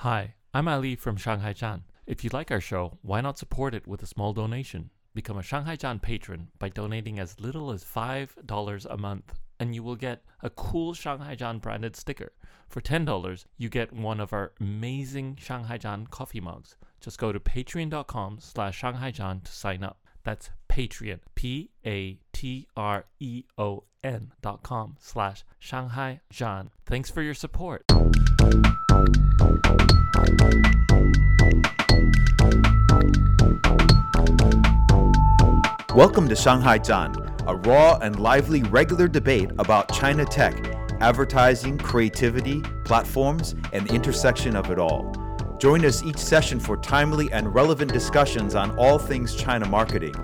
Hi, I'm Ali from Shanghai Zhan. If you like our show, why not support it with a small donation? Become a Shanghai Zhan patron by donating as little as $5 a month, and you will get a cool Shanghai Zhan branded sticker. For $10, you get one of our amazing Shanghai Zhan coffee mugs. Just go to patreon.com slash Shanghai Zhan to sign up. That's Patreon, P A T R E O N dot com slash Shanghai Zhan. Thanks for your support. Welcome to Shanghai Zhan, a raw and lively regular debate about China tech, advertising, creativity, platforms, and the intersection of it all. Join us each session for timely and relevant discussions on all things China marketing.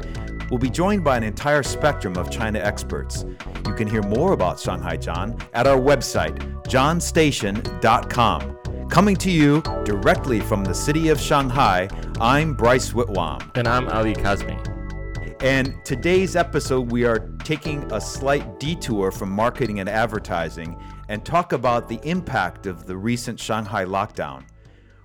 We'll be joined by an entire spectrum of China experts. You can hear more about Shanghai Zhan at our website, johnstation.com. Coming to you directly from the city of Shanghai, I'm Bryce Whitwam. And I'm Ali Kazmi. And today's episode, we are taking a slight detour from marketing and advertising and talk about the impact of the recent Shanghai lockdown.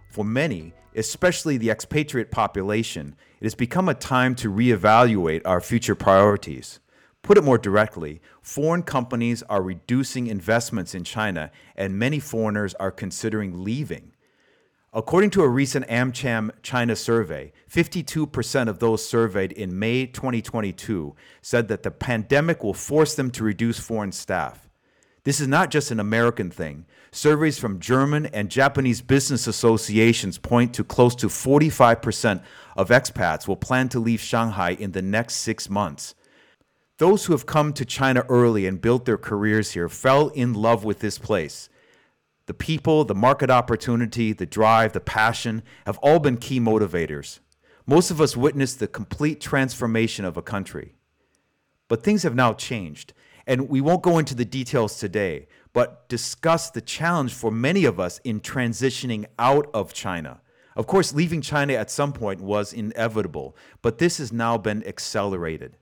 For many, especially the expatriate population, it has become a time to reevaluate our future priorities. Put it more directly, foreign companies are reducing investments in China, and many foreigners are considering leaving. According to a recent AmCham China survey, 52% of those surveyed in May 2022 said that the pandemic will force them to reduce foreign staff. This is not just an American thing. Surveys from German and Japanese business associations point to close to 45% of expats will plan to leave Shanghai in the next six months. Those who have come to China early and built their careers here fell in love with this place. The people, the market opportunity, the drive, the passion have all been key motivators. Most of us witnessed the complete transformation of a country. But things have now changed, and we won't go into the details today, but discuss the challenge for many of us in transitioning out of China. Of course, leaving China at some point was inevitable, but this has now been accelerated.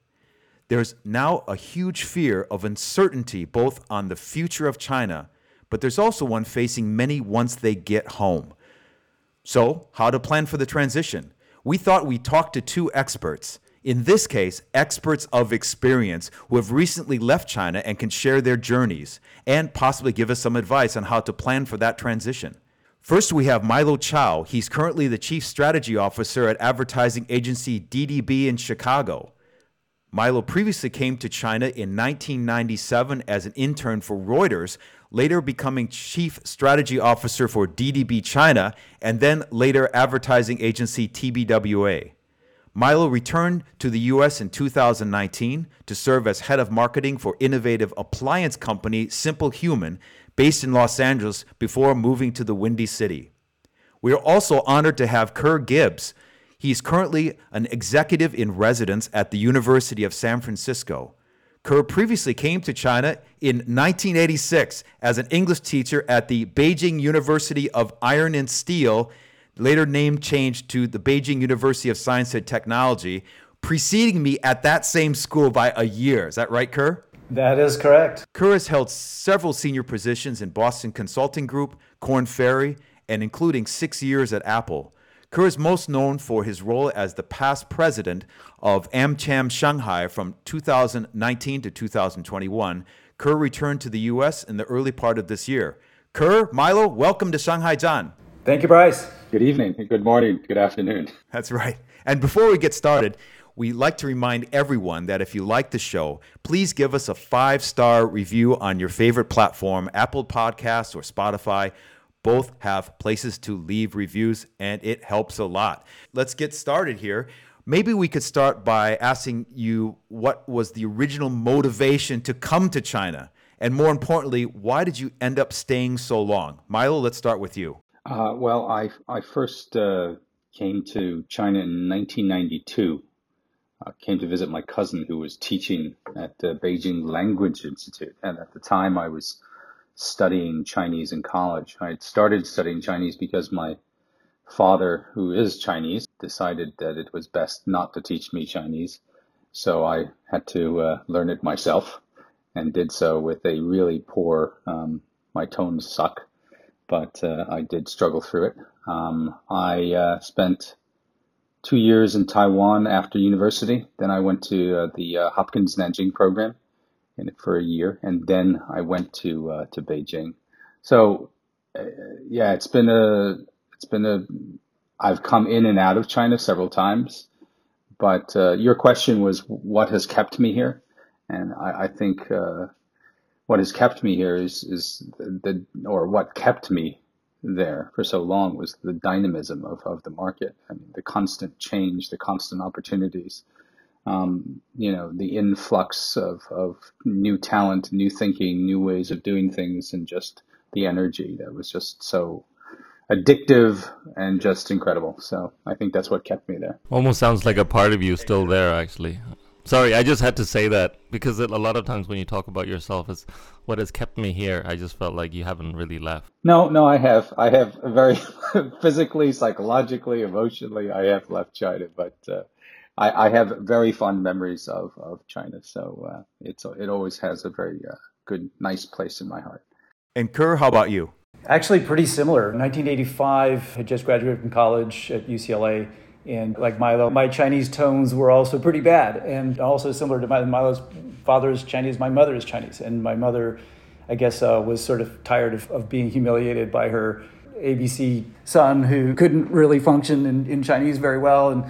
There's now a huge fear of uncertainty both on the future of China, but there's also one facing many once they get home. So, how to plan for the transition? We thought we'd talk to two experts. In this case, experts of experience who have recently left China and can share their journeys and possibly give us some advice on how to plan for that transition. First, we have Milo Chao. He's currently the Chief Strategy Officer at advertising agency DDB in Chicago. Milo previously came to China in 1997 as an intern for Reuters, later becoming Chief Strategy Officer for DDB China, and then later advertising agency TBWA. Milo returned to the US in 2019 to serve as head of marketing for innovative appliance company Simple Human, based in Los Angeles, before moving to the Windy City. We are also honored to have Ker Gibbs. He's currently an executive in residence at the University of San Francisco. Ker previously came to China in 1986 as an English teacher at the Beijing University of Iron and Steel, later name changed to the Beijing University of Science and Technology, preceding me at that same school by a year. Is that right, Ker? That is correct. Ker has held several senior positions in Boston Consulting Group, Korn Ferry, and including six years at Apple. Ker is most known for his role as the past president of AmCham Shanghai from 2019 to 2021. Ker returned to the U.S. in the early part of this year. Ker, Milo, welcome to Shanghai Zhan. Thank you, Bryce. Good evening, good morning, good afternoon. That's right. And before we get started, we like to remind everyone that if you like the show, please give us a five star review on your favorite platform, Apple Podcasts or Spotify. Both have places to leave reviews, and it helps a lot. Let's get started here. Maybe we could start by asking you what was the original motivation to come to China? And more importantly, why did you end up staying so long? Milo, let's start with you. Uh, well, I, I first uh, came to China in 1992. I came to visit my cousin who was teaching at the Beijing Language Institute. And at the time, I was studying Chinese in college. I had started studying Chinese because my father, who is Chinese, decided that it was best not to teach me Chinese. So I had to uh, learn it myself and did so with a really poor, um, my tones suck, but uh, I did struggle through it. Um, I uh, spent two years in Taiwan after university. Then I went to uh, the uh, Hopkins Nanjing program in, for a year, and then I went to uh, to Beijing. So uh, yeah, it's been a it's been a I've come in and out of China several times, but uh, your question was what has kept me here, and I, I think uh, what has kept me here is is the or what kept me there for so long was the dynamism of, of the market. I mean, the constant change, the constant opportunities, um, you know, the influx of, of new talent, new thinking, new ways of doing things, and just the energy that was just so addictive and just incredible. So I think that's what kept me there. Almost sounds like a part of you still there, actually. Sorry, I just had to say that because a lot of times when you talk about yourself as what has kept me here, I just felt like you haven't really left. No, no, I have. I have very physically, psychologically, emotionally, I have left China, but uh, I, I, have very fond memories of, of China. So uh, it's it always has a very uh, good, nice place in my heart. And Ker, how about you? Actually, pretty similar. 1985, I just graduated from college at UCLA. And like Milo, my Chinese tones were also pretty bad. And also similar to my, Milo's father is Chinese, my mother is Chinese. And my mother, I guess, uh, was sort of tired of, of being humiliated by her ABC son who couldn't really function in, in Chinese very well. And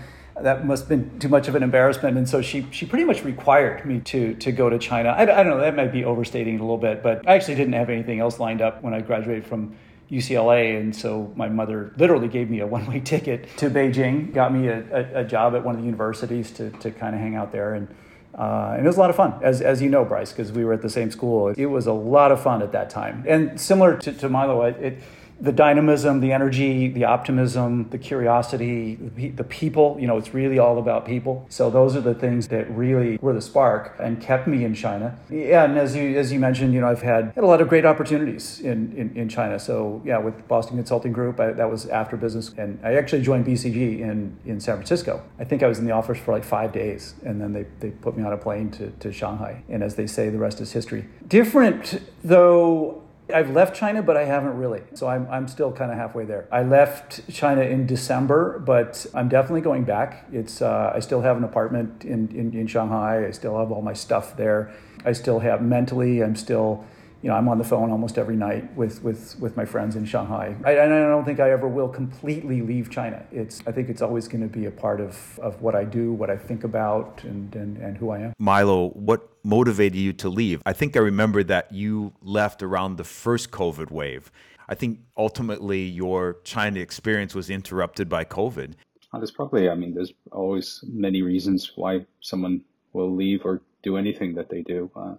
that must have been too much of an embarrassment. And so she, she pretty much required me to, to go to China. I, I don't know, that might be overstating a little bit, but I actually didn't have anything else lined up when I graduated from UCLA. And so my mother literally gave me a one way ticket to Beijing, got me a, a, a, job at one of the universities to, to kind of hang out there. And, uh, and it was a lot of fun, as, as you know, Bryce, because we were at the same school. It was a lot of fun at that time. And similar to, to Milo, it, it the dynamism, the energy, the optimism, the curiosity, the, people, you know, it's really all about people. So those are the things that really were the spark and kept me in China. Yeah, and as you as you mentioned, you know, I've had, had a lot of great opportunities in, in, in China. So yeah, with Boston Consulting Group, I, that was after business. And I actually joined BCG in, in San Francisco. I think I was in the office for like five days. And then they, they put me on a plane to, to Shanghai. And as they say, the rest is history. Different, though, I've left China, but I haven't really. So I'm, I'm still kind of halfway there. I left China in December, but I'm definitely going back. It's uh, I still have an apartment in, in, in Shanghai. I still have all my stuff there. I still have mentally, I'm still you know, I'm on the phone almost every night with, with, with my friends in Shanghai. I, and I don't think I ever will completely leave China. It's, I think it's always going to be a part of, of what I do, what I think about, and, and, and who I am. Milo, what motivated you to leave? I think I remember that you left around the first COVID wave. I think ultimately your China experience was interrupted by COVID. There's probably, I mean, there's always many reasons why someone will leave or do anything that they do. Uh,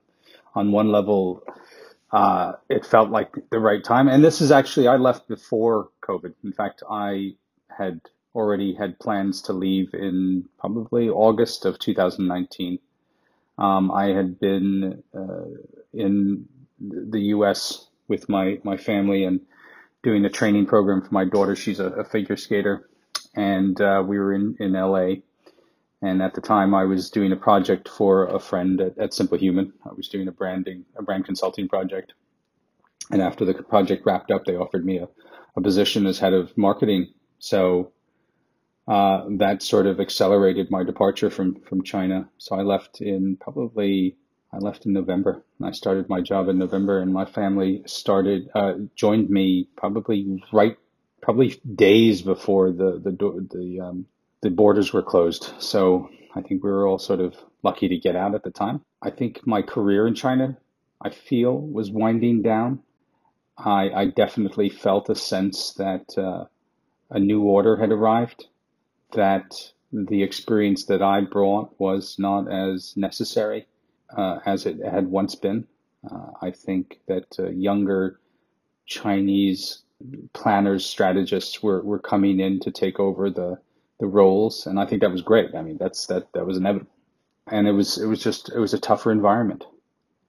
on one level, uh, it felt like the right time. And this is actually, I left before COVID. In fact, I had already had plans to leave in probably August of 2019. Um, I had been uh, in the U.S. with my, my family and doing a training program for my daughter. She's a, a figure skater. And uh, we were in, in L.A. And at the time, I was doing a project for a friend at, at Simple Human. I was doing a branding, a brand consulting project. And after the project wrapped up, they offered me a, a position as head of marketing. So uh, that sort of accelerated my departure from from China. So I left in probably I left in November. I started my job in November, and my family started uh, joined me probably right probably days before the the the um, the borders were closed. So I think we were all sort of lucky to get out at the time. I think my career in China, I feel, was winding down. I, I definitely felt a sense that uh, a new order had arrived, that the experience that I brought was not as necessary uh, as it had once been. Uh, I think that uh, younger Chinese planners, strategists were, were coming in to take over the the roles, and I think that was great. I mean, that's that that was inevitable, and it was it was just it was a tougher environment,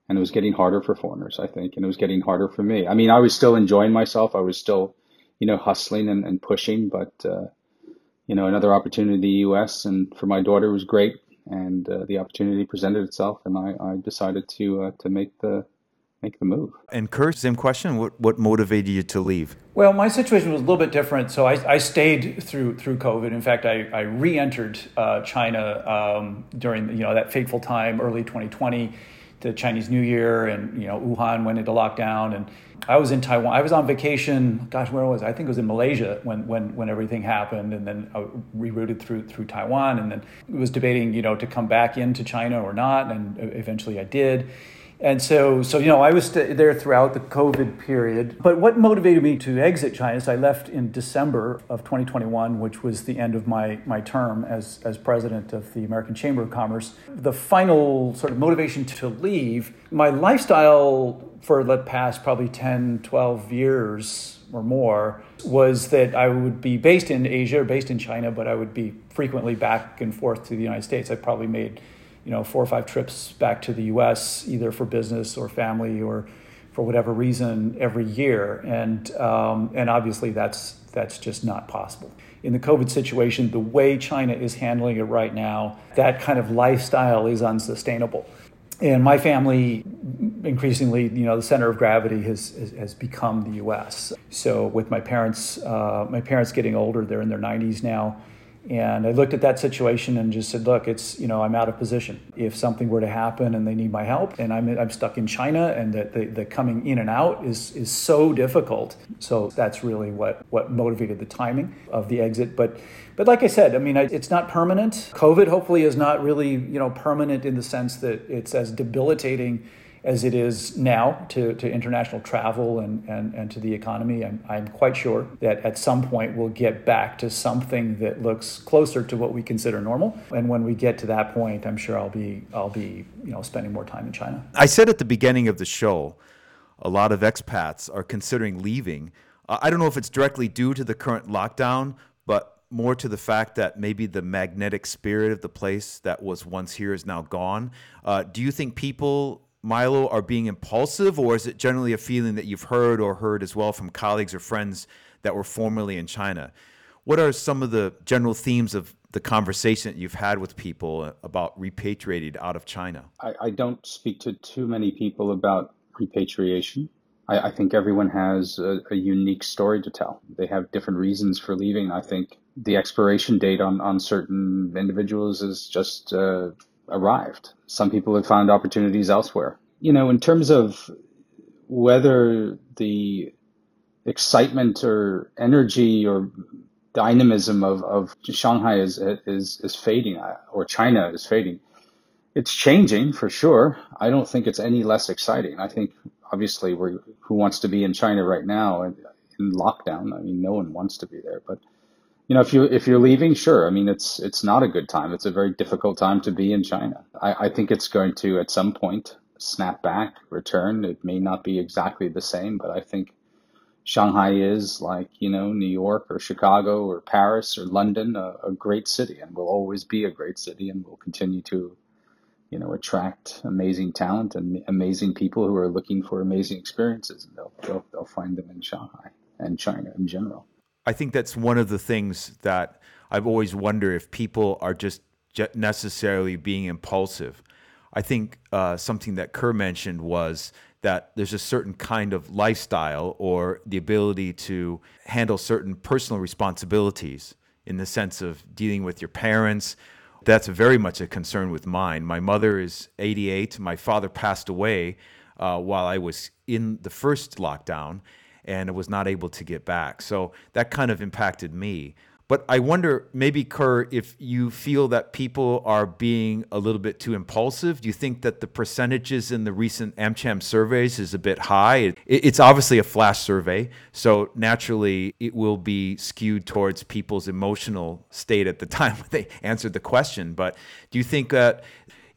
and it was getting harder for foreigners, I think, and it was getting harder for me. I mean, I was still enjoying myself. I was still, you know, hustling and, and pushing, but uh, you know, another opportunity in the U.S. and for my daughter was great, and uh, the opportunity presented itself, and I, I decided to uh, to make the make the move. And Kurt, same question. What what motivated you to leave? Well, my situation was a little bit different. So I, I stayed through through COVID. In fact, I, I re-entered uh, China um, during you know that fateful time, early 2020, the Chinese New Year, and you know Wuhan went into lockdown, and I was in Taiwan. I was on vacation. Gosh, where was I? I think it was in Malaysia when when when everything happened, and then I rerouted through through Taiwan, and then was debating you know to come back into China or not, and eventually I did and so, so you know, I was there throughout the COVID period. But what motivated me to exit China is I left in December of 2021, which was the end of my, my term as, as president of the American Chamber of Commerce. The final sort of motivation to leave, my lifestyle for the past probably 10, 12 years or more was that I would be based in Asia or based in China, but I would be frequently back and forth to the United States. I probably made you know, four or five trips back to the U.S. either for business or family or for whatever reason every year, and um, and obviously that's that's just not possible. In the COVID situation, the way China is handling it right now, that kind of lifestyle is unsustainable. And my family, increasingly, you know, the center of gravity has has become the U.S. So with my parents, uh, my parents getting older, they're in their 90s now and I looked at that situation and just said, look, it's, you know, I'm out of position. If something were to happen and they need my help and I'm, I'm stuck in China and that the, the coming in and out is, is so difficult. So that's really what, what motivated the timing of the exit. But, but like I said, I mean, it's not permanent. COVID hopefully is not really, you know, permanent in the sense that it's as debilitating as it is now to, to international travel and, and, and to the economy. I'm, I'm quite sure that at some point we'll get back to something that looks closer to what we consider normal. And when we get to that point, I'm sure I'll be, I'll be you know, spending more time in China. I said at the beginning of the show, a lot of expats are considering leaving. Uh, I don't know if it's directly due to the current lockdown, but more to the fact that maybe the magnetic spirit of the place that was once here is now gone. Uh, do you think people Milo are being impulsive, or is it generally a feeling that you've heard or heard as well from colleagues or friends that were formerly in China? What are some of the general themes of the conversation that you've had with people about repatriated out of China? I, I don't speak to too many people about repatriation. I, I think everyone has a, a, unique story to tell. They have different reasons for leaving. I think the expiration date on, on certain individuals is just uh, arrived. Some people have found opportunities elsewhere. You know, in terms of whether the excitement or energy or dynamism of, of Shanghai is, is, is fading uh, or China is fading. It's changing for sure. I don't think it's any less exciting. I think obviously we're, who wants to be in China right now in, in lockdown? I mean, no one wants to be there, but you know, if you if you're leaving, sure. I mean, it's it's not a good time. It's a very difficult time to be in China. I, I think it's going to at some point snap back, return. It may not be exactly the same, but I think Shanghai is like you know New York or Chicago or Paris or London, a, a great city, and will always be a great city, and will continue to you know attract amazing talent and amazing people who are looking for amazing experiences, and they'll they'll, they'll find them in Shanghai and China in general. I think that's one of the things that I've always wondered if people are just necessarily being impulsive. I think uh, something that Ker mentioned was that there's a certain kind of lifestyle or the ability to handle certain personal responsibilities in the sense of dealing with your parents. That's very much a concern with mine. My mother is 88. My father passed away uh, while I was in the first lockdown and it was not able to get back. So that kind of impacted me. But I wonder, maybe, Ker, if you feel that people are being a little bit too impulsive. Do you think that the percentages in the recent AmCham surveys is a bit high? It's obviously a flash survey, so naturally it will be skewed towards people's emotional state at the time when they answered the question. But do you think that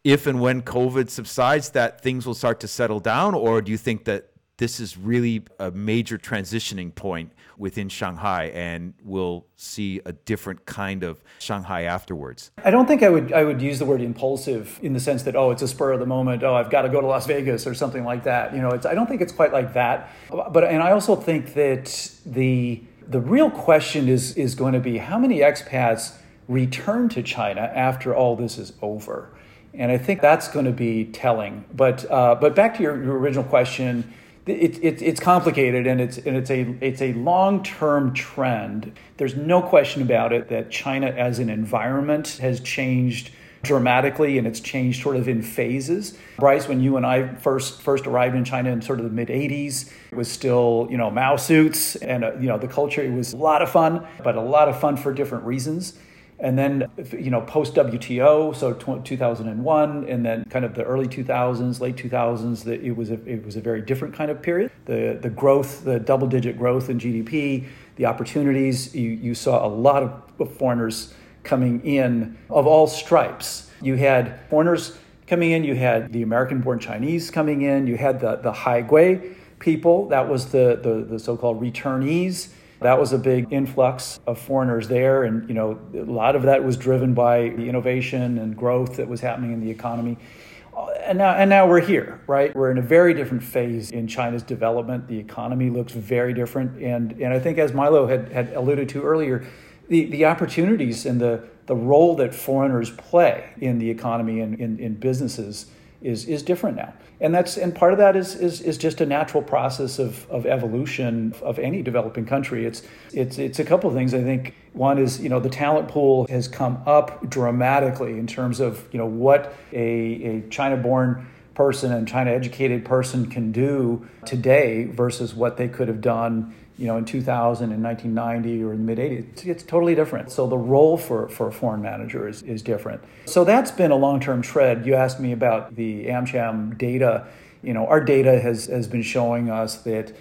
if and when COVID subsides, that things will start to settle down, or do you think that this is really a major transitioning point within Shanghai and we'll see a different kind of Shanghai afterwards. I don't think I would I would use the word impulsive in the sense that oh it's a spur of the moment oh I've got to go to Las Vegas or something like that you know it's I don't think it's quite like that but and I also think that the the real question is is going to be how many expats return to China after all this is over And I think that's going to be telling. But, uh, but back to your, your original question, it, it, it's complicated and it's, and it's a, it's a long term trend. There's no question about it that China as an environment has changed dramatically and it's changed sort of in phases. Bryce, when you and I first first arrived in China in sort of the mid 80s, it was still, you know, Mao suits and, uh, you know, the culture, it was a lot of fun, but a lot of fun for different reasons. And then, you know, post WTO, so 2001, and then kind of the early 2000s, late 2000s, that it was a, it was a very different kind of period. The, the growth, the double digit growth in GDP, the opportunities, you, you saw a lot of foreigners coming in of all stripes. You had foreigners coming in, you had the American born Chinese coming in, you had the, the Haigui people, that was the, the, the so called returnees. That was a big influx of foreigners there, and you know a lot of that was driven by the innovation and growth that was happening in the economy. And now, and now we're here, right? We're in a very different phase in China's development. The economy looks very different, and and I think as Milo had, had alluded to earlier, the, the opportunities and the, the role that foreigners play in the economy and in, in businesses is, is different now. And that's and part of that is, is, is just a natural process of, of evolution of any developing country. It's, it's, it's a couple of things. I think one is, you know, the talent pool has come up dramatically in terms of, you know, what a, a China born person and China educated person can do today versus what they could have done you know, in 2000 and 1990 or in the mid 80s, it's, it's, totally different. So the role for, for a foreign manager is, is different. So that's been a long term trend. You asked me about the AmCham data. You know, our data has, has been showing us that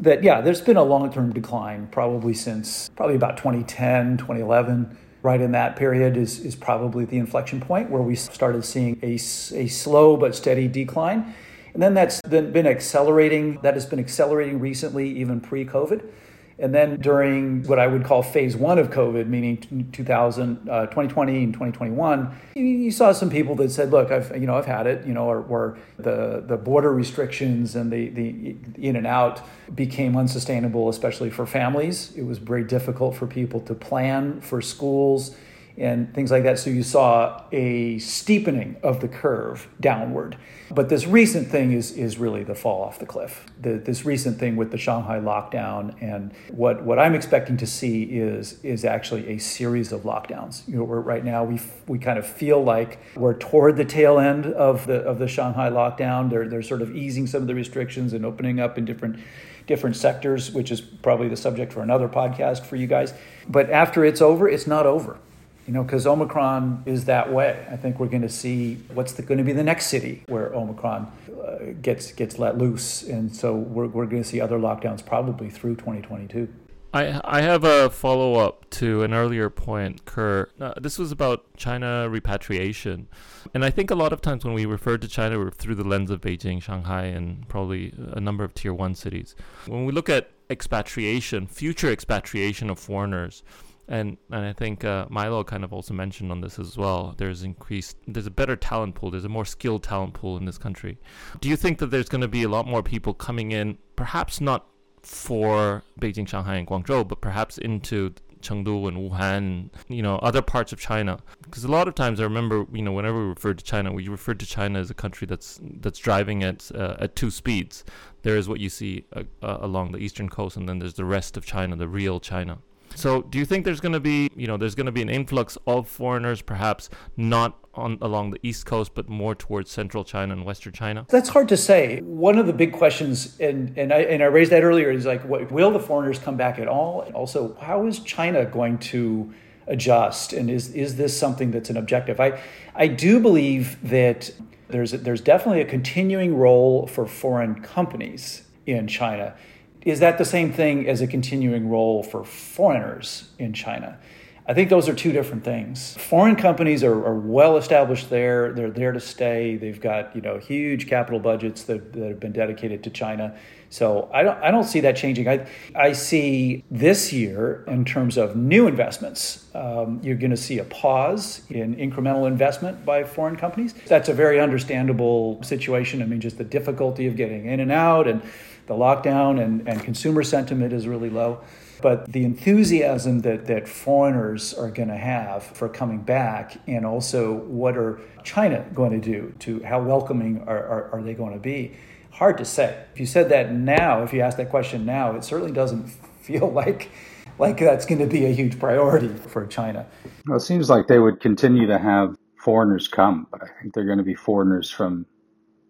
that yeah, there's been a long term decline probably since probably about 2010, 2011. Right in that period is, is probably the inflection point where we started seeing a, a slow but steady decline. And then that's been accelerating. That has been accelerating recently, even pre COVID. And then during what I would call phase one of COVID, meaning 2000, uh, 2020 and 2021, you, you, saw some people that said, look, I've, you know, I've had it, you know, or, or the, the border restrictions and the, the in and out became unsustainable, especially for families. It was very difficult for people to plan for schools and things like that. So you saw a steepening of the curve downward. But this recent thing is, is really the fall off the cliff. The, this recent thing with the Shanghai lockdown and what, what I'm expecting to see is, is actually a series of lockdowns. You know, right now we, we kind of feel like we're toward the tail end of the, of the Shanghai lockdown. They're, they're sort of easing some of the restrictions and opening up in different different sectors, which is probably the subject for another podcast for you guys. But after it's over, it's not over you know, because Omicron is that way. I think we're going to see what's going to be the next city where Omicron uh, gets gets let loose, and so we're we're going to see other lockdowns probably through 2022. I I have a follow up to an earlier point, Ker. Uh, this was about China repatriation, and I think a lot of times when we refer to China, we're through the lens of Beijing, Shanghai, and probably a number of tier one cities. When we look at expatriation, future expatriation of foreigners and and I think uh, Milo kind of also mentioned on this as well. There's increased, there's a better talent pool. There's a more skilled talent pool in this country. Do you think that there's going to be a lot more people coming in, perhaps not for Beijing, Shanghai, and Guangzhou, but perhaps into Chengdu and Wuhan, you know, other parts of China. Because a lot of times I remember, you know, whenever we refer to China, we refer to China as a country that's that's driving at uh, at two speeds. There is what you see uh, uh, along the eastern coast, and then there's the rest of China, the real China. So, do you think there's going to be, you know, there's going to be an influx of foreigners, perhaps not on along the east coast, but more towards central China and western China? That's hard to say. One of the big questions, and and I and I raised that earlier, is like, what, will the foreigners come back at all? Also, how is China going to adjust, and is is this something that's an objective? I I do believe that there's there's definitely a continuing role for foreign companies in China is that the same thing as a continuing role for foreigners in China? I think those are two different things. Foreign companies are, are, well established there. They're there to stay. They've got you know huge capital budgets that, that have been dedicated to China. So I don't I don't see that changing. I I see this year in terms of new investments, um, you're going to see a pause in incremental investment by foreign companies. That's a very understandable situation. I mean, just the difficulty of getting in and out and the lockdown and, and consumer sentiment is really low. but the enthusiasm that, that foreigners are going to have for coming back, and also what are China going to do to how welcoming are, are, are they going to be? Hard to say. If you said that now, if you ask that question now, it certainly doesn't feel like like that's going to be a huge priority for China. Well, it seems like they would continue to have foreigners come, but I think they're going to be foreigners from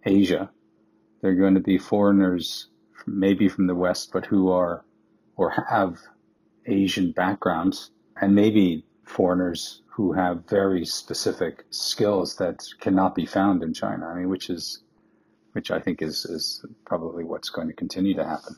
Asia. They're going to be foreigners maybe from the West, but who are or have Asian backgrounds, and maybe foreigners who have very specific skills that cannot be found in China. I mean, which is, which I think is is probably what's going to continue to happen,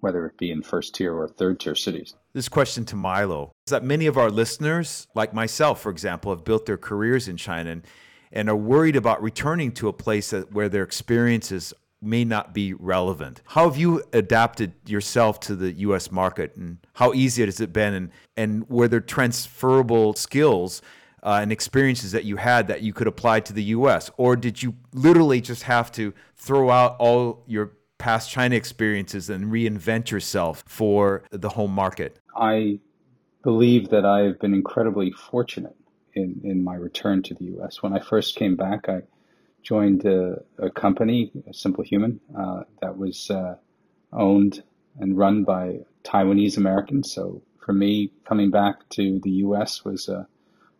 whether it be in first tier or third tier cities. This question to Milo is that many of our listeners, like myself, for example, have built their careers in China and, and are worried about returning to a place that, where their experiences may not be relevant. How have you adapted yourself to the US market and how easy has it been and, and were there transferable skills uh, and experiences that you had that you could apply to the US? Or did you literally just have to throw out all your past China experiences and reinvent yourself for the home market? I believe that I've been incredibly fortunate in, in my return to the US. When I first came back, I joined a, a company, Simple Human, uh, that was uh, owned and run by Taiwanese Americans. So for me, coming back to the U.S. was a,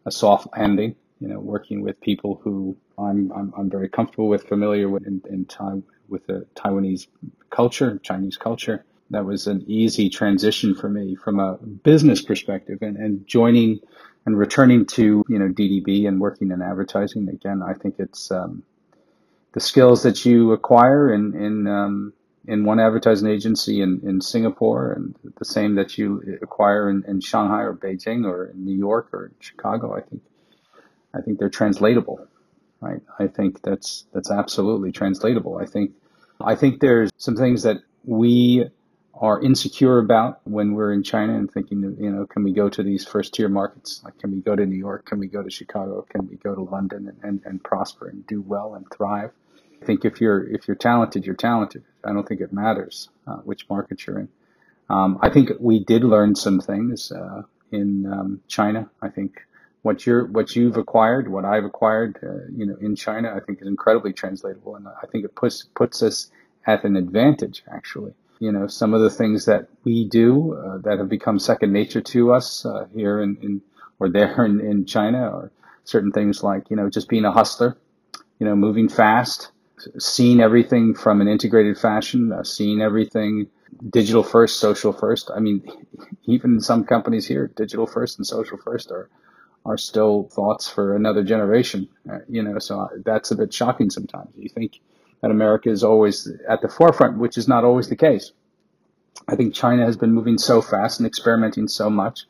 a soft landing. You know, working with people who I'm I'm, I'm very comfortable with, familiar with in, in time with the Taiwanese culture, Chinese culture. That was an easy transition for me from a business perspective, and, and joining and returning to you know DDB and working in advertising again. I think it's um, the skills that you acquire in in um, in one advertising agency in, in Singapore and the same that you acquire in, in Shanghai or Beijing or in New York or Chicago, I think I think they're translatable, right? I think that's that's absolutely translatable. I think I think there's some things that we are insecure about when we're in China and thinking, you know, can we go to these first tier markets? Like, can we go to New York? Can we go to Chicago? Can we go to London and, and, and prosper and do well and thrive? I think if you're if you're talented, you're talented. I don't think it matters uh, which market you're in. Um, I think we did learn some things uh, in um, China. I think what you're what you've acquired, what I've acquired, uh, you know, in China, I think is incredibly translatable, and I think it puts puts us at an advantage actually. You know, some of the things that we do uh, that have become second nature to us uh, here in, in or there in, in China, are certain things like you know just being a hustler, you know, moving fast, seen everything from an integrated fashion, uh, seen everything digital first, social first. I mean, even some companies here, digital first and social first are are still thoughts for another generation. Uh, you know, so that's a bit shocking sometimes. You think that America is always at the forefront, which is not always the case. I think China has been moving so fast and experimenting so much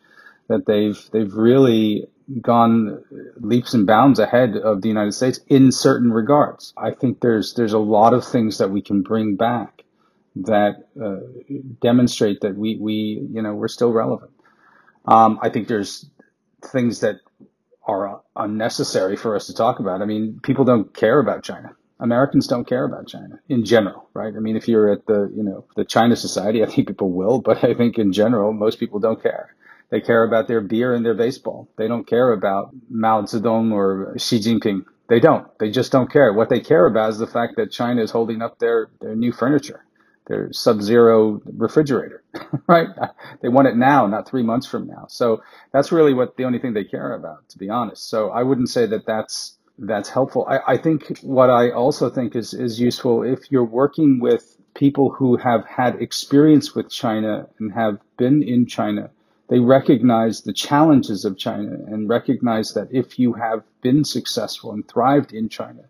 that they've they've really gone leaps and bounds ahead of the United States in certain regards. I think there's there's a lot of things that we can bring back that uh, demonstrate that we we you know we're still relevant. Um, I think there's things that are unnecessary for us to talk about. I mean, people don't care about China. Americans don't care about China in general, right? I mean, if you're at the, you know, the China Society, I think people will, but I think in general, most people don't care. They care about their beer and their baseball. They don't care about Mao Zedong or Xi Jinping. They don't. They just don't care. What they care about is the fact that China is holding up their, their new furniture, their sub-zero refrigerator, right? They want it now, not three months from now. So that's really what the only thing they care about, to be honest. So I wouldn't say that that's that's helpful. I, I think what I also think is is useful if you're working with people who have had experience with China and have been in China they recognize the challenges of China and recognize that if you have been successful and thrived in China,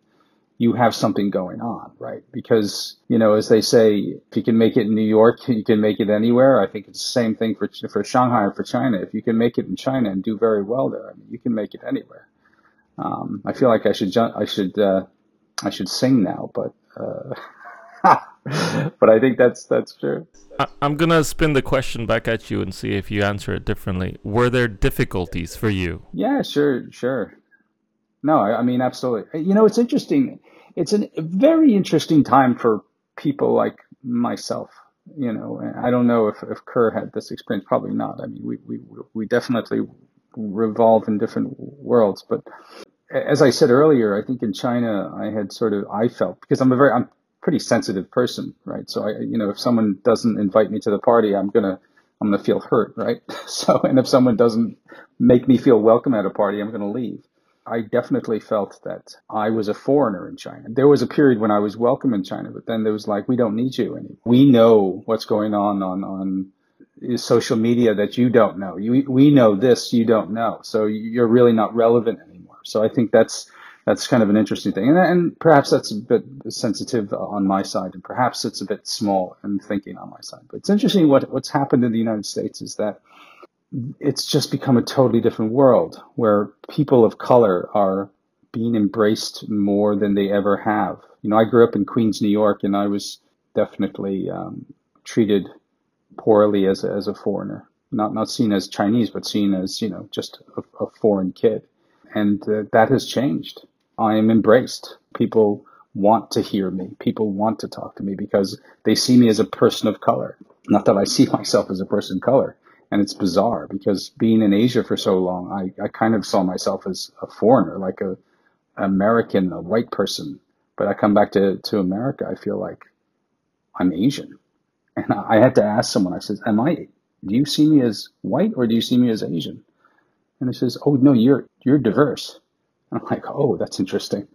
you have something going on, right? Because, you know, as they say, if you can make it in New York, you can make it anywhere. I think it's the same thing for, for Shanghai or for China. If you can make it in China and do very well there, I mean, you can make it anywhere. Um, I feel like I should, I should, uh, I should sing now, but, uh, but I think that's that's true. I, am gonna spin the question back at you and see if you answer it differently. Were there difficulties for you? Yeah, sure, sure. No, I, I mean absolutely. Uh, you know, it's interesting. It's a very interesting time for people like myself. You know, I don't know if, if Ker had this experience. Probably not. I mean, we, we, we definitely revolve in different worlds. But as I said earlier, I think in China, I had sort of, I felt, because I'm a very, I'm pretty sensitive person, right? So I, you know, if someone doesn't invite me to the party, I'm to, I'm to feel hurt, right? So, and if someone doesn't make me feel welcome at a party, I'm to leave. I definitely felt that I was a foreigner in China. There was a period when I was welcome in China, but then there was like, we don't need you anymore. We know what's going on on, on social media that you don't know. You, we know this, you don't know. So you're really not relevant anymore. So I think that's, that's kind of an interesting thing. And, and perhaps that's a bit sensitive on my side, and perhaps it's a bit small in thinking on my side. But it's interesting what, what's happened in the United States is that it's just become a totally different world where people of color are being embraced more than they ever have. You know, I grew up in Queens, New York, and I was definitely um, treated poorly as a, as a foreigner. Not not seen as Chinese, but seen as you know just a, a foreign kid, and uh, that has changed. I am embraced. People want to hear me. People want to talk to me because they see me as a person of color. Not that I see myself as a person of color, and it's bizarre because being in Asia for so long, I, I kind of saw myself as a foreigner, like a American, a white person. But I come back to, to America, I feel like I'm Asian. And I had to ask someone, I said, Am I, do you see me as white or do you see me as Asian? And he says, Oh, no, you're, you're diverse. And I'm like, Oh, that's interesting.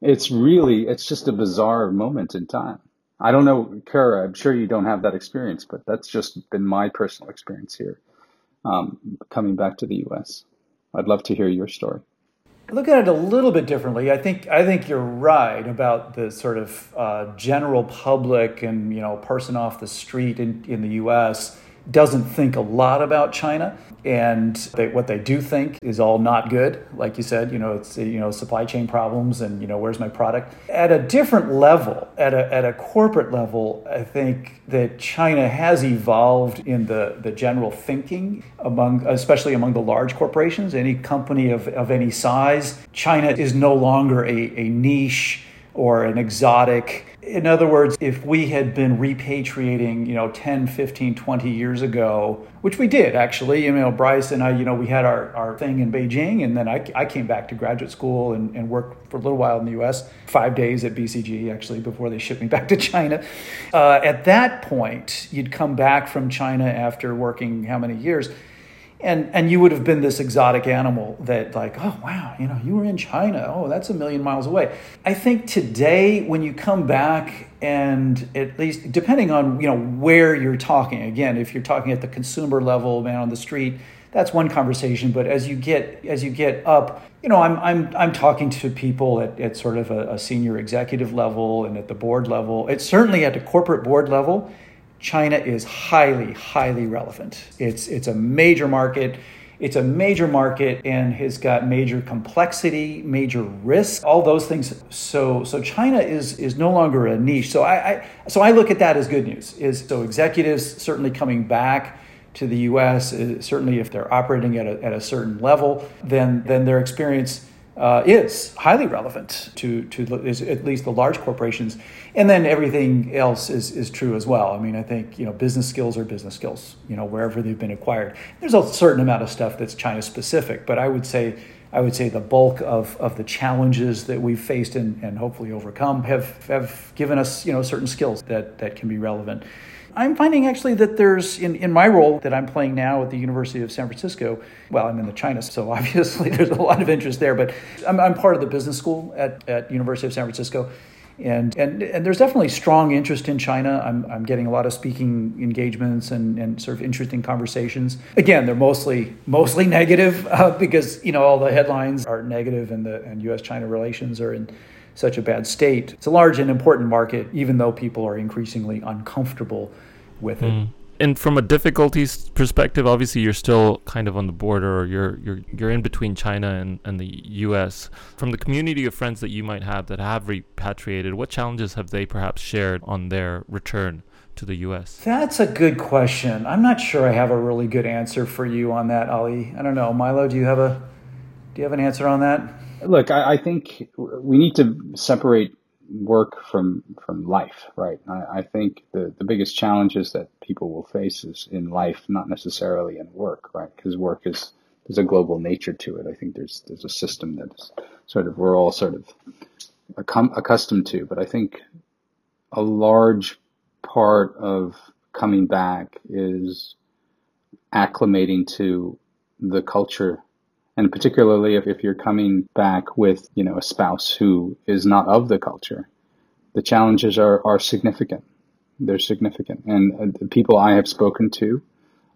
It's really, it's just a bizarre moment in time. I don't know, Kara, I'm sure you don't have that experience, but that's just been my personal experience here um, coming back to the US. I'd love to hear your story. Look at it a little bit differently. I think I think you're right about the sort of uh, general public and you know person off the street in, in the U.S doesn't think a lot about China, and they, what they do think is all not good. Like you said, you know, it's you know supply chain problems, and you know where's my product. At a different level, at a at a corporate level, I think that China has evolved in the the general thinking among, especially among the large corporations. Any company of of any size, China is no longer a, a niche or an exotic. In other words, if we had been repatriating, you know, 10, 15, 20 years ago, which we did actually, you know, Bryce and I, you know, we had our, our thing in Beijing and then I, I came back to graduate school and, and worked for a little while in the US, five days at BCG actually before they shipped me back to China. Uh, at that point, you'd come back from China after working how many years? And and you would have been this exotic animal that like oh wow you know you were in china. Oh that's a million miles away. I think today when you come back and at least depending on you know where you're talking again if you're talking at the consumer level man on the street that's one conversation. But as you get as you get up you know i'm i'm, I'm talking to people at, at sort of a, a senior executive level and at the board level. It's certainly at the corporate board level China is highly, highly relevant. It's, it's a major market. It's a major market and has got major complexity, major risk, all those things. So, so China is, is no longer a niche. So I, I, so I look at that as good news. Is so executives certainly coming back to the U.S. Uh, certainly, if they're operating at a, at a certain level, then then their experience uh, is highly relevant to, to at least the large corporations. And then everything else is, is true as well. I mean, I think, you know, business skills are business skills, you know, wherever they've been acquired. There's a certain amount of stuff that's China specific, but I would say, I would say the bulk of, of the challenges that we've faced and, and hopefully overcome have, have given us, you know, certain skills that, that can be relevant. I'm finding actually that there's, in, in my role that I'm playing now at the University of San Francisco, well, I'm in the China, so obviously there's a lot of interest there, but I'm, I'm part of the business school at, at University of San Francisco. And, and, and there's definitely strong interest in China. I'm, I'm getting a lot of speaking engagements and, and sort of interesting conversations. Again, they're mostly mostly negative uh, because you know all the headlines are negative and the and U.S.-China relations are in such a bad state. It's a large and important market, even though people are increasingly uncomfortable with it. Mm. And from a difficulties perspective, obviously you're still kind of on the border, or you're you're you're in between China and, and the U.S. From the community of friends that you might have that have repatriated, what challenges have they perhaps shared on their return? to the US? That's a good question. I'm not sure I have a really good answer for you on that, Ali. I don't know. Milo, do you have a do you have an answer on that? Look, I, I think we need to separate work from from life, right? I, I think the, the biggest challenges that people will face is in life, not necessarily in work, right? Because work is there's a global nature to it. I think there's there's a system that's sort of we're all sort of accustomed to, but I think a large part of coming back is acclimating to the culture and particularly if, if you're coming back with you know a spouse who is not of the culture the challenges are, are significant. They're significant. And uh, the people i have spoken to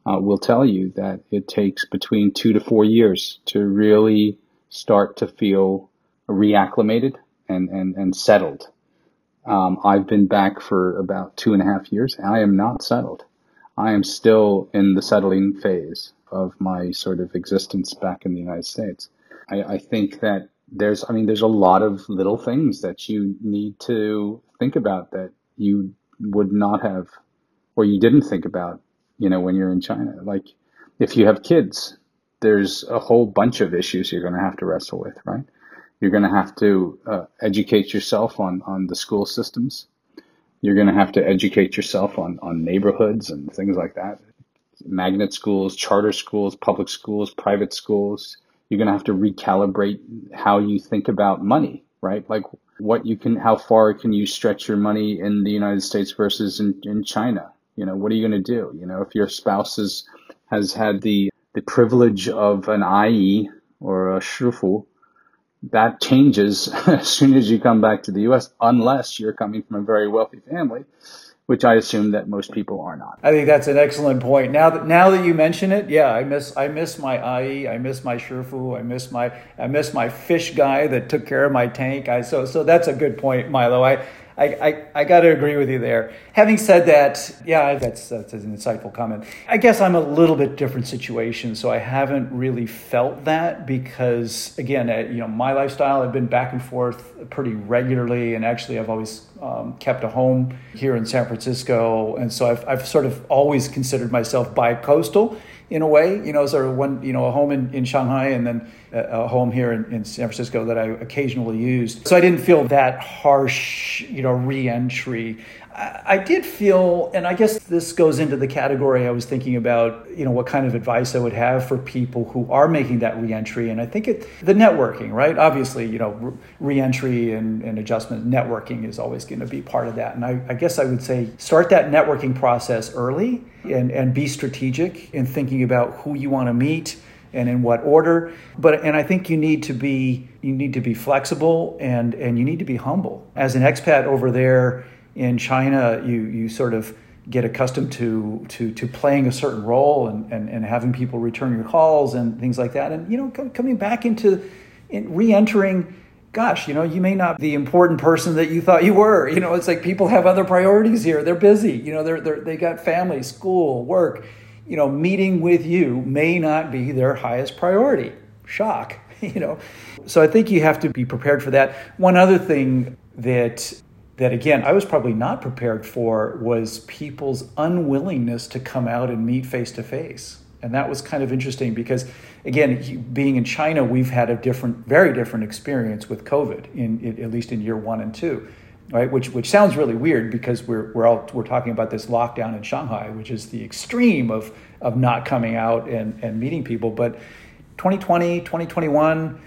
uh, will tell you that it takes between two to four years to really start to feel reacclimated and, and, and settled. Um, i've been back for about two and a half years. And i am not settled i am still in the settling phase of my sort of existence back in the United States. I, I think that there's, I mean, there's a lot of little things that you need to think about that you would not have, or you didn't think about, you know, when you're in China. Like if you have kids, there's a whole bunch of issues you're going to have to wrestle with, right? You're going to have to uh, educate yourself on, on the school systems. You're going to have to educate yourself on, on neighborhoods and things like that magnet schools, charter schools, public schools, private schools. You're going to have to recalibrate how you think about money, right? Like what you can, how far can you stretch your money in the United States versus in, in China? You know, what are you going to do? You know, if your spouse is, has had the, the privilege of an ayi or a shifu, that changes as soon as you come back to the U.S., unless you're coming from a very wealthy family which I assume that most people are not. I think that's an excellent point. Now that now that you mention it, yeah, I miss I miss my ayi, I miss my Shifu, I miss my I miss my fish guy that took care of my tank. I so so that's a good point, Milo. I I, I, I got to agree with you there. Having said that, yeah, that's, that's an insightful comment. I guess I'm a little bit different situation, so I haven't really felt that because, again, uh, you know, my lifestyle, I've been back and forth pretty regularly, and actually, I've always um, kept a home here in San Francisco, and so I've, I've sort of always considered myself bi-coastal in a way, you know, sort of one, you know, a home in, in Shanghai and then a, home here in, in, San Francisco that I occasionally used. So I didn't feel that harsh, you know, reentry. I did feel, and I guess this goes into the category I was thinking about, you know, what kind of advice I would have for people who are making that reentry. And I think it, the networking, right? Obviously, you know, reentry and, and adjustment networking is always going to be part of that. And I, I guess I would say start that networking process early and, and be strategic in thinking about who you want to meet and in what order. But and I think you need to be you need to be flexible and and you need to be humble. As an expat over there in China, you you sort of get accustomed to to to playing a certain role and and, and having people return your calls and things like that. And you know, coming back into in, re-entering gosh, you know, you may not be the important person that you thought you were. You know, it's like people have other priorities here. They're busy. You know, they're, they're they got family, school, work. You know, meeting with you may not be their highest priority. Shock. You know, so I think you have to be prepared for that. One other thing that that again I was probably not prepared for was people's unwillingness to come out and meet face to face. And that was kind of interesting because again, being in China, we've had a different, very different experience with COVID in, at least in year one and two. Right, which which sounds really weird because we're we're all we're talking about this lockdown in Shanghai, which is the extreme of of not coming out and, and meeting people. But 2020, 2021,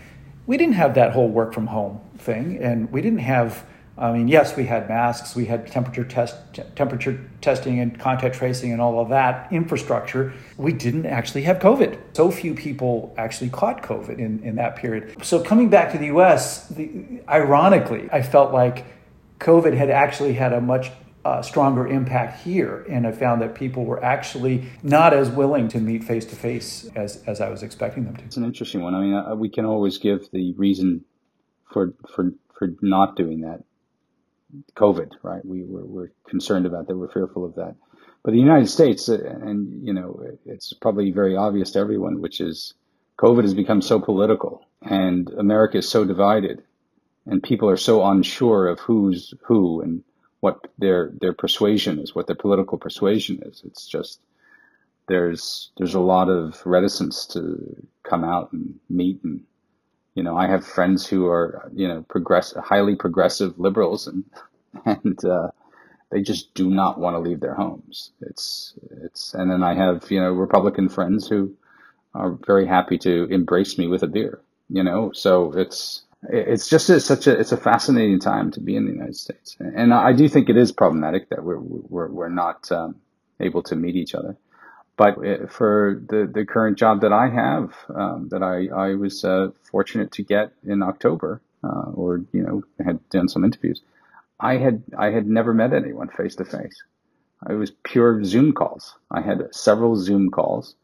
we didn't have that whole work from home thing, and we didn't have I mean, yes, we had masks, we had temperature test, temperature testing, and contact tracing, and all of that infrastructure. We didn't actually have COVID. So few people actually caught COVID in, in that period. So coming back to the U.S., the, ironically, I felt like COVID had actually had a much uh, stronger impact here, and I found that people were actually not as willing to meet face to face as as I was expecting them to. It's an interesting one. I mean, uh, we can always give the reason for for for not doing that COVID, right? We were, we're concerned about that. We're fearful of that. But the United States, uh, and you know, it's probably very obvious to everyone, which is COVID has become so political, and America is so divided, and people are so unsure of who's who and what their their persuasion is, what their political persuasion is. It's just there's there's a lot of reticence to come out and meet and You know, I have friends who are, you know, progress, highly progressive liberals and, and, uh, they just do not want to leave their homes. It's, it's, and then I have, you know, Republican friends who are very happy to embrace me with a beer, you know, so it's, it's just a, such a, it's a fascinating time to be in the United States. And I do think it is problematic that we're, we're, we're not, um, able to meet each other. But uh, for the, the current job that I have, um, that I, I was uh, fortunate to get in October, uh, or you know, had done some interviews, I had I had never met anyone face to face. It was pure Zoom calls. I had several Zoom calls,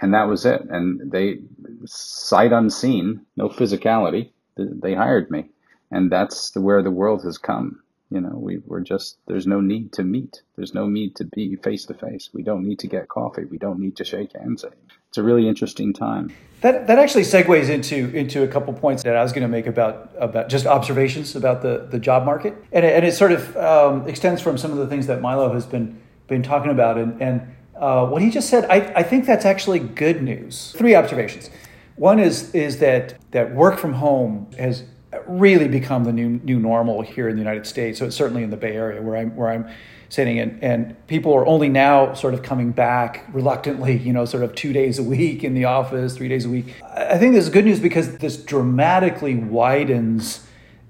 and that was it. And they, sight unseen, no physicality, they hired me, and that's where the world has come. You know, we, we're just, there's no need to meet. There's no need to be face to face. We don't need to get coffee. We don't need to shake hands. It's a really interesting time. That, that actually segues into, into a couple points that I was going to make about, about just observations about the, the job market. And it, and it sort of um, extends from some of the things that Milo has been, been talking about. And, and uh, what he just said, I, I think that's actually good news. Three observations. One is, is that, that work from home has really become the new new normal here in the United States. So it's certainly in the Bay Area where I'm where I'm sitting, and and people are only now sort of coming back reluctantly. You know, sort of two days a week in the office, three days a week. I think this is good news because this dramatically widens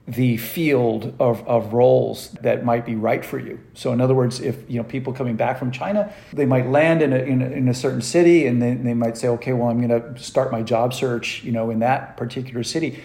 the field of, of roles that might be right for you. So in other words, if you know people coming back from China, they might land in a, in a, in a certain city and then they might say, okay, well, I'm going to start my job search, you know, in that particular city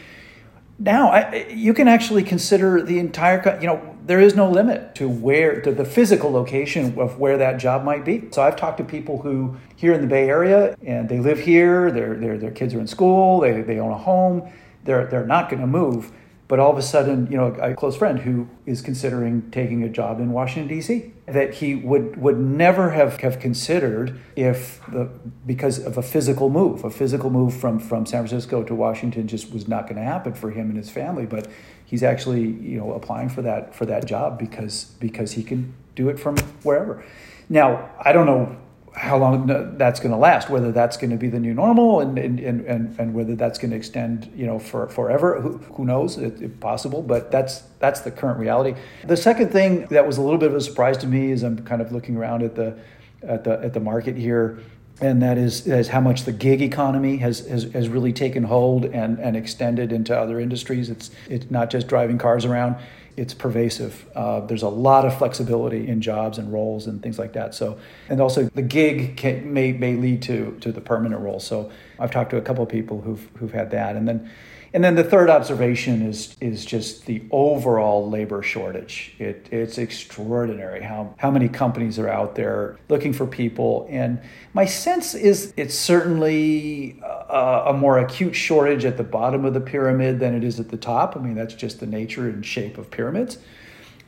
now I, you can actually consider the entire you know there is no limit to where to the physical location of where that job might be. So i've talked to people who here in the bay area and they live here their, their, their kids are in school they, they own a home they're, they're not going to move but all of a sudden, you know, a close friend who is considering taking a job in Washington D.C. that he would would never have, have considered if the because of a physical move, a physical move from from San Francisco to Washington just was not going to happen for him and his family. But he's actually you know applying for that for that job because because he can do it from wherever. Now I don't know how long that's going to last, whether that's going to be the new normal and, and, and, and whether that's going to extend, you know, for forever, who, who knows, it, it, possible, but that's, that's the current reality. The second thing that was a little bit of a surprise to me is I'm kind of looking around at the, at the, at the market here and that is, is how much the gig economy has, has, has really taken hold and, and extended into other industries. It's, it's not just driving cars around it's pervasive. Uh, there's a lot of flexibility in jobs and roles and things like that. So, and also the gig can, may may lead to to the permanent role. So, I've talked to a couple of people who've who've had that, and then and then the third observation is is just the overall labor shortage. It, it's extraordinary how, how many companies are out there looking for people. And my sense is it's certainly a, a more acute shortage at the bottom of the pyramid than it is at the top. I mean, that's just the nature and shape of pyramids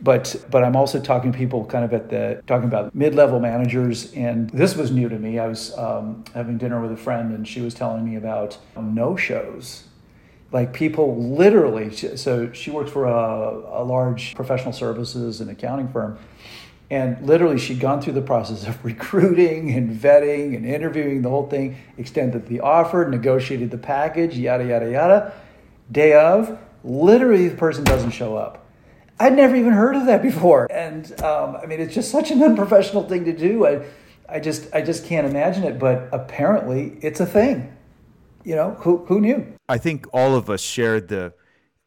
but but I'm also talking to people kind of at the talking about mid-level managers, and this was new to me. I was um, having dinner with a friend, and she was telling me about no-shows like people literally so she works for a, a, large professional services and accounting firm. And literally she'd gone through the process of recruiting and vetting and interviewing the whole thing extended the offer negotiated the package yada yada yada. Day of literally the person doesn't show up. I'd never even heard of that before. And um, i mean it's just such an unprofessional thing to do. I, I just i just can't imagine it. But apparently it's a thing you know, who, who knew? I think all of us shared the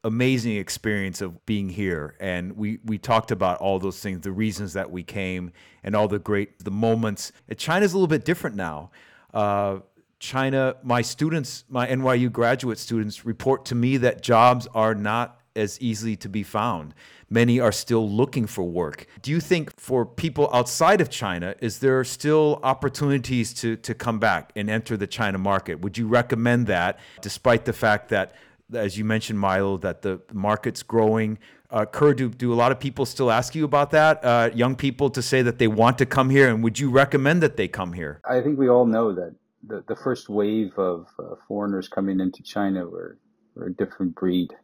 amazing experience of being here and we we talked about all those things the reasons that we came and all the great the moments china's a little bit different now uh, china my students my nyu graduate students report to me that jobs are not as easily to be found many are still looking for work. Do you think for people outside of China, is there still opportunities to, to come back and enter the China market? Would you recommend that, despite the fact that, as you mentioned, Milo, that the market's growing? Uh, Ker, do, do a lot of people still ask you about that? Uh, young people to say that they want to come here, and would you recommend that they come here? I think we all know that the, the first wave of uh, foreigners coming into China were, were a different breed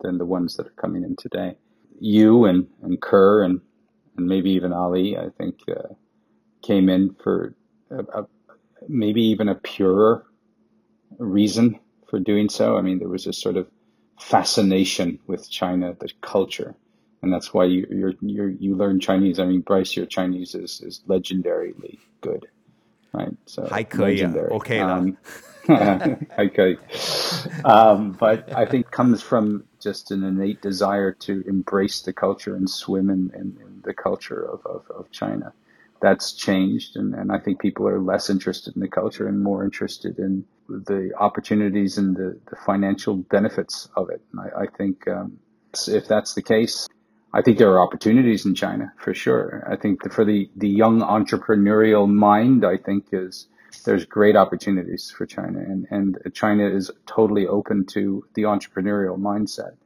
than the ones that are coming in today. You and, and Ker and, and maybe even Ali, I think, uh, came in for a, a, maybe even a purer reason for doing so. I mean, there was a sort of fascination with China, the culture, and that's why you you're, you're, you learn Chinese. I mean, Bryce, your Chinese is is legendarily good, right? So legendary. okay, um, um, but I think comes from just an innate desire to embrace the culture and swim in, in, in the culture of, of, of China. That's changed, and, and I think people are less interested in the culture and more interested in the opportunities and the, the financial benefits of it. I, I think um, if that's the case, I think there are opportunities in China for sure. I think for the, the young entrepreneurial mind, I think is there's great opportunities for China, and, and China is totally open to the entrepreneurial mindset.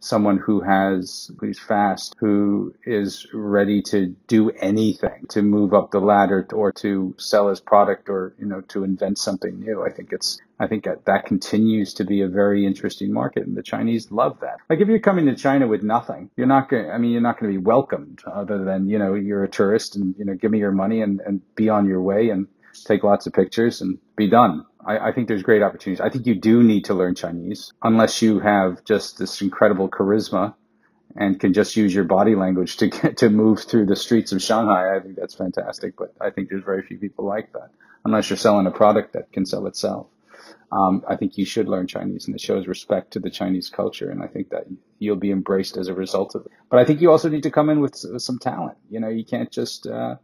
Someone who has, who's fast, who is ready to do anything to move up the ladder or to sell his product or, you know, to invent something new. I think it's, I think that, that continues to be a very interesting market and the Chinese love that. Like if you're coming to China with nothing, you're not going to, I mean, you're not going to be welcomed other than, you know, you're a tourist and, you know, give me your money and, and be on your way and take lots of pictures and be done. I, I, think there's great opportunities. I think you do need to learn Chinese unless you have just this incredible charisma and can just use your body language to get to move through the streets of Shanghai. I think that's fantastic, but I think there's very few people like that unless you're selling a product that can sell itself. Um, I think you should learn Chinese and it shows respect to the Chinese culture. And I think that you'll be embraced as a result of it. But I think you also need to come in with, some talent. You know, you can't just, uh,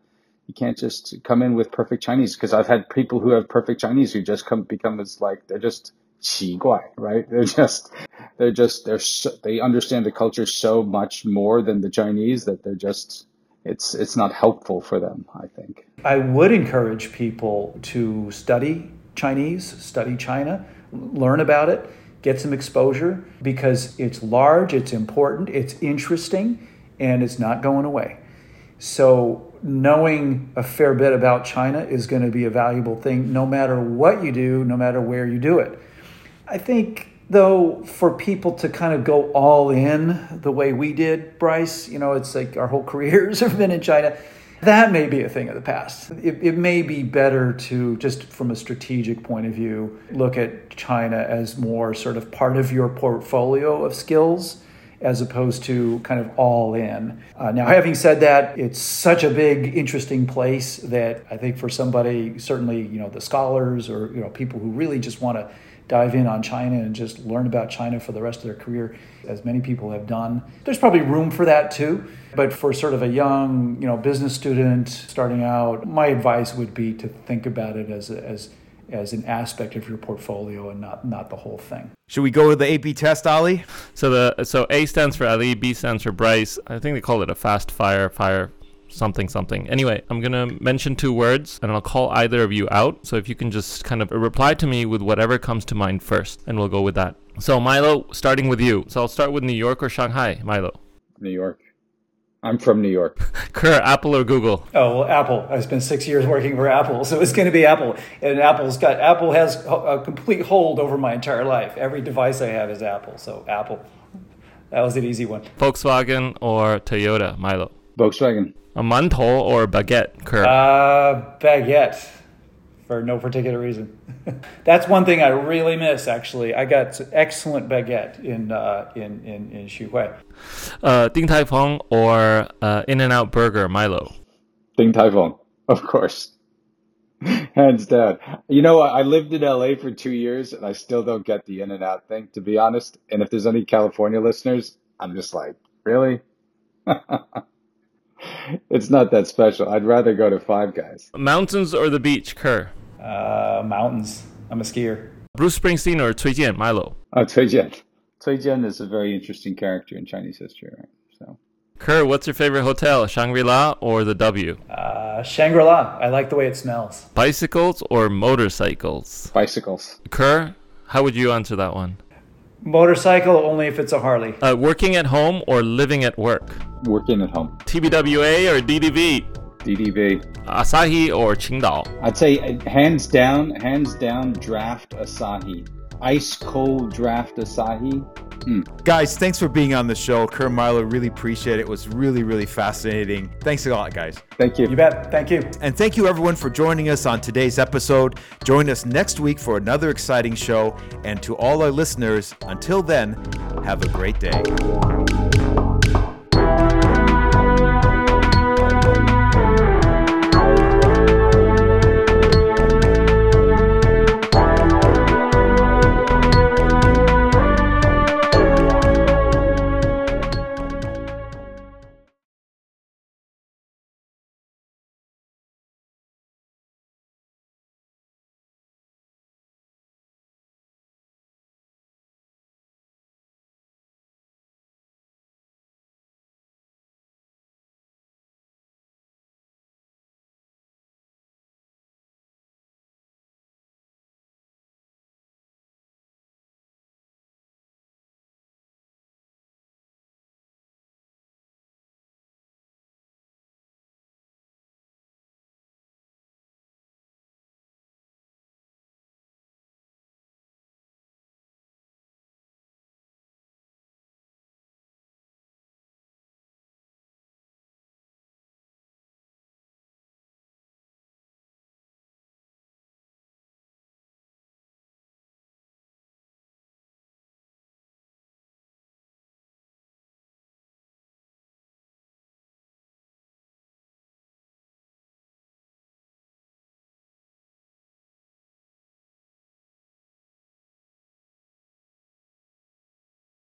you can't just come in with perfect Chinese because I've had people who have perfect Chinese who just come become as like they're just 奇怪, right? They're just they're just they're so, they understand the culture so much more than the Chinese that they're just it's it's not helpful for them. I think. I would encourage people to study Chinese, study China, learn about it, get some exposure because it's large, it's important, it's interesting, and it's not going away. So knowing a fair bit about China is going to be a valuable thing no matter what you do, no matter where you do it. I think, though, for people to kind of go all in the way we did, Bryce, you know, it's like our whole careers have been in China. That may be a thing of the past. It, it may be better to, just from a strategic point of view, look at China as more sort of part of your portfolio of skills as opposed to kind of all in. Uh, now, having said that, it's such a big, interesting place that I think for somebody, certainly, you know, the scholars or, you know, people who really just want to dive in on China and just learn about China for the rest of their career, as many people have done. There's probably room for that too. But for sort of a young, you know, business student starting out, my advice would be to think about it as, as as an aspect of your portfolio and not not the whole thing. Should we go with the AB test, Ali? So the so A stands for Ali, B stands for Bryce. I think they call it a fast fire fire something something. Anyway, I'm gonna mention two words and I'll call either of you out. So if you can just kind of reply to me with whatever comes to mind first, and we'll go with that. So Milo, starting with you. So I'll start with New York or Shanghai, Milo. New York. I'm from New York. Ker, Apple or Google? Oh well, Apple. I spent six years working for Apple, so it's going to be Apple. And Apple's got Apple has a complete hold over my entire life. Every device I have is Apple, so Apple. That was an easy one. Volkswagen or Toyota, Milo? Volkswagen. A mantou or baguette, Ker? Uh, baguette, for no particular reason. That's one thing I really miss. Actually, I got excellent baguette in uh, in in in Xuhui. Uh, Din Tai Fung or uh, In and Out Burger, Milo? Ding Tai Fung, of course. Hands down. You know, I lived in LA for two years and I still don't get the in and out thing, to be honest. And if there's any California listeners, I'm just like, really? it's not that special. I'd rather go to Five Guys. Mountains or the beach, Ker? Uh, mountains. I'm a skier. Bruce Springsteen or Cui Jian, Milo? Oh, Cui Jian. Cui Jian is a very interesting character in Chinese history, right? So. Ker, what's your favorite hotel, Shangri-La or the W? Uh, Shangri-La. I like the way it smells. Bicycles or motorcycles? Bicycles. Ker, how would you answer that one? Motorcycle only if it's a Harley. Uh, working at home or living at work? Working at home. TBWA or DDB? DDB. Asahi or Qingdao? I'd say uh, hands down, hands down, draft Asahi. Ice cold draft Asahi. Hmm. Guys, thanks for being on the show. Ker Milo, really appreciate it. It was really, really fascinating. Thanks a lot, guys. Thank you. You bet. Thank you. And thank you everyone for joining us on today's episode. Join us next week for another exciting show. And to all our listeners, until then, have a great day.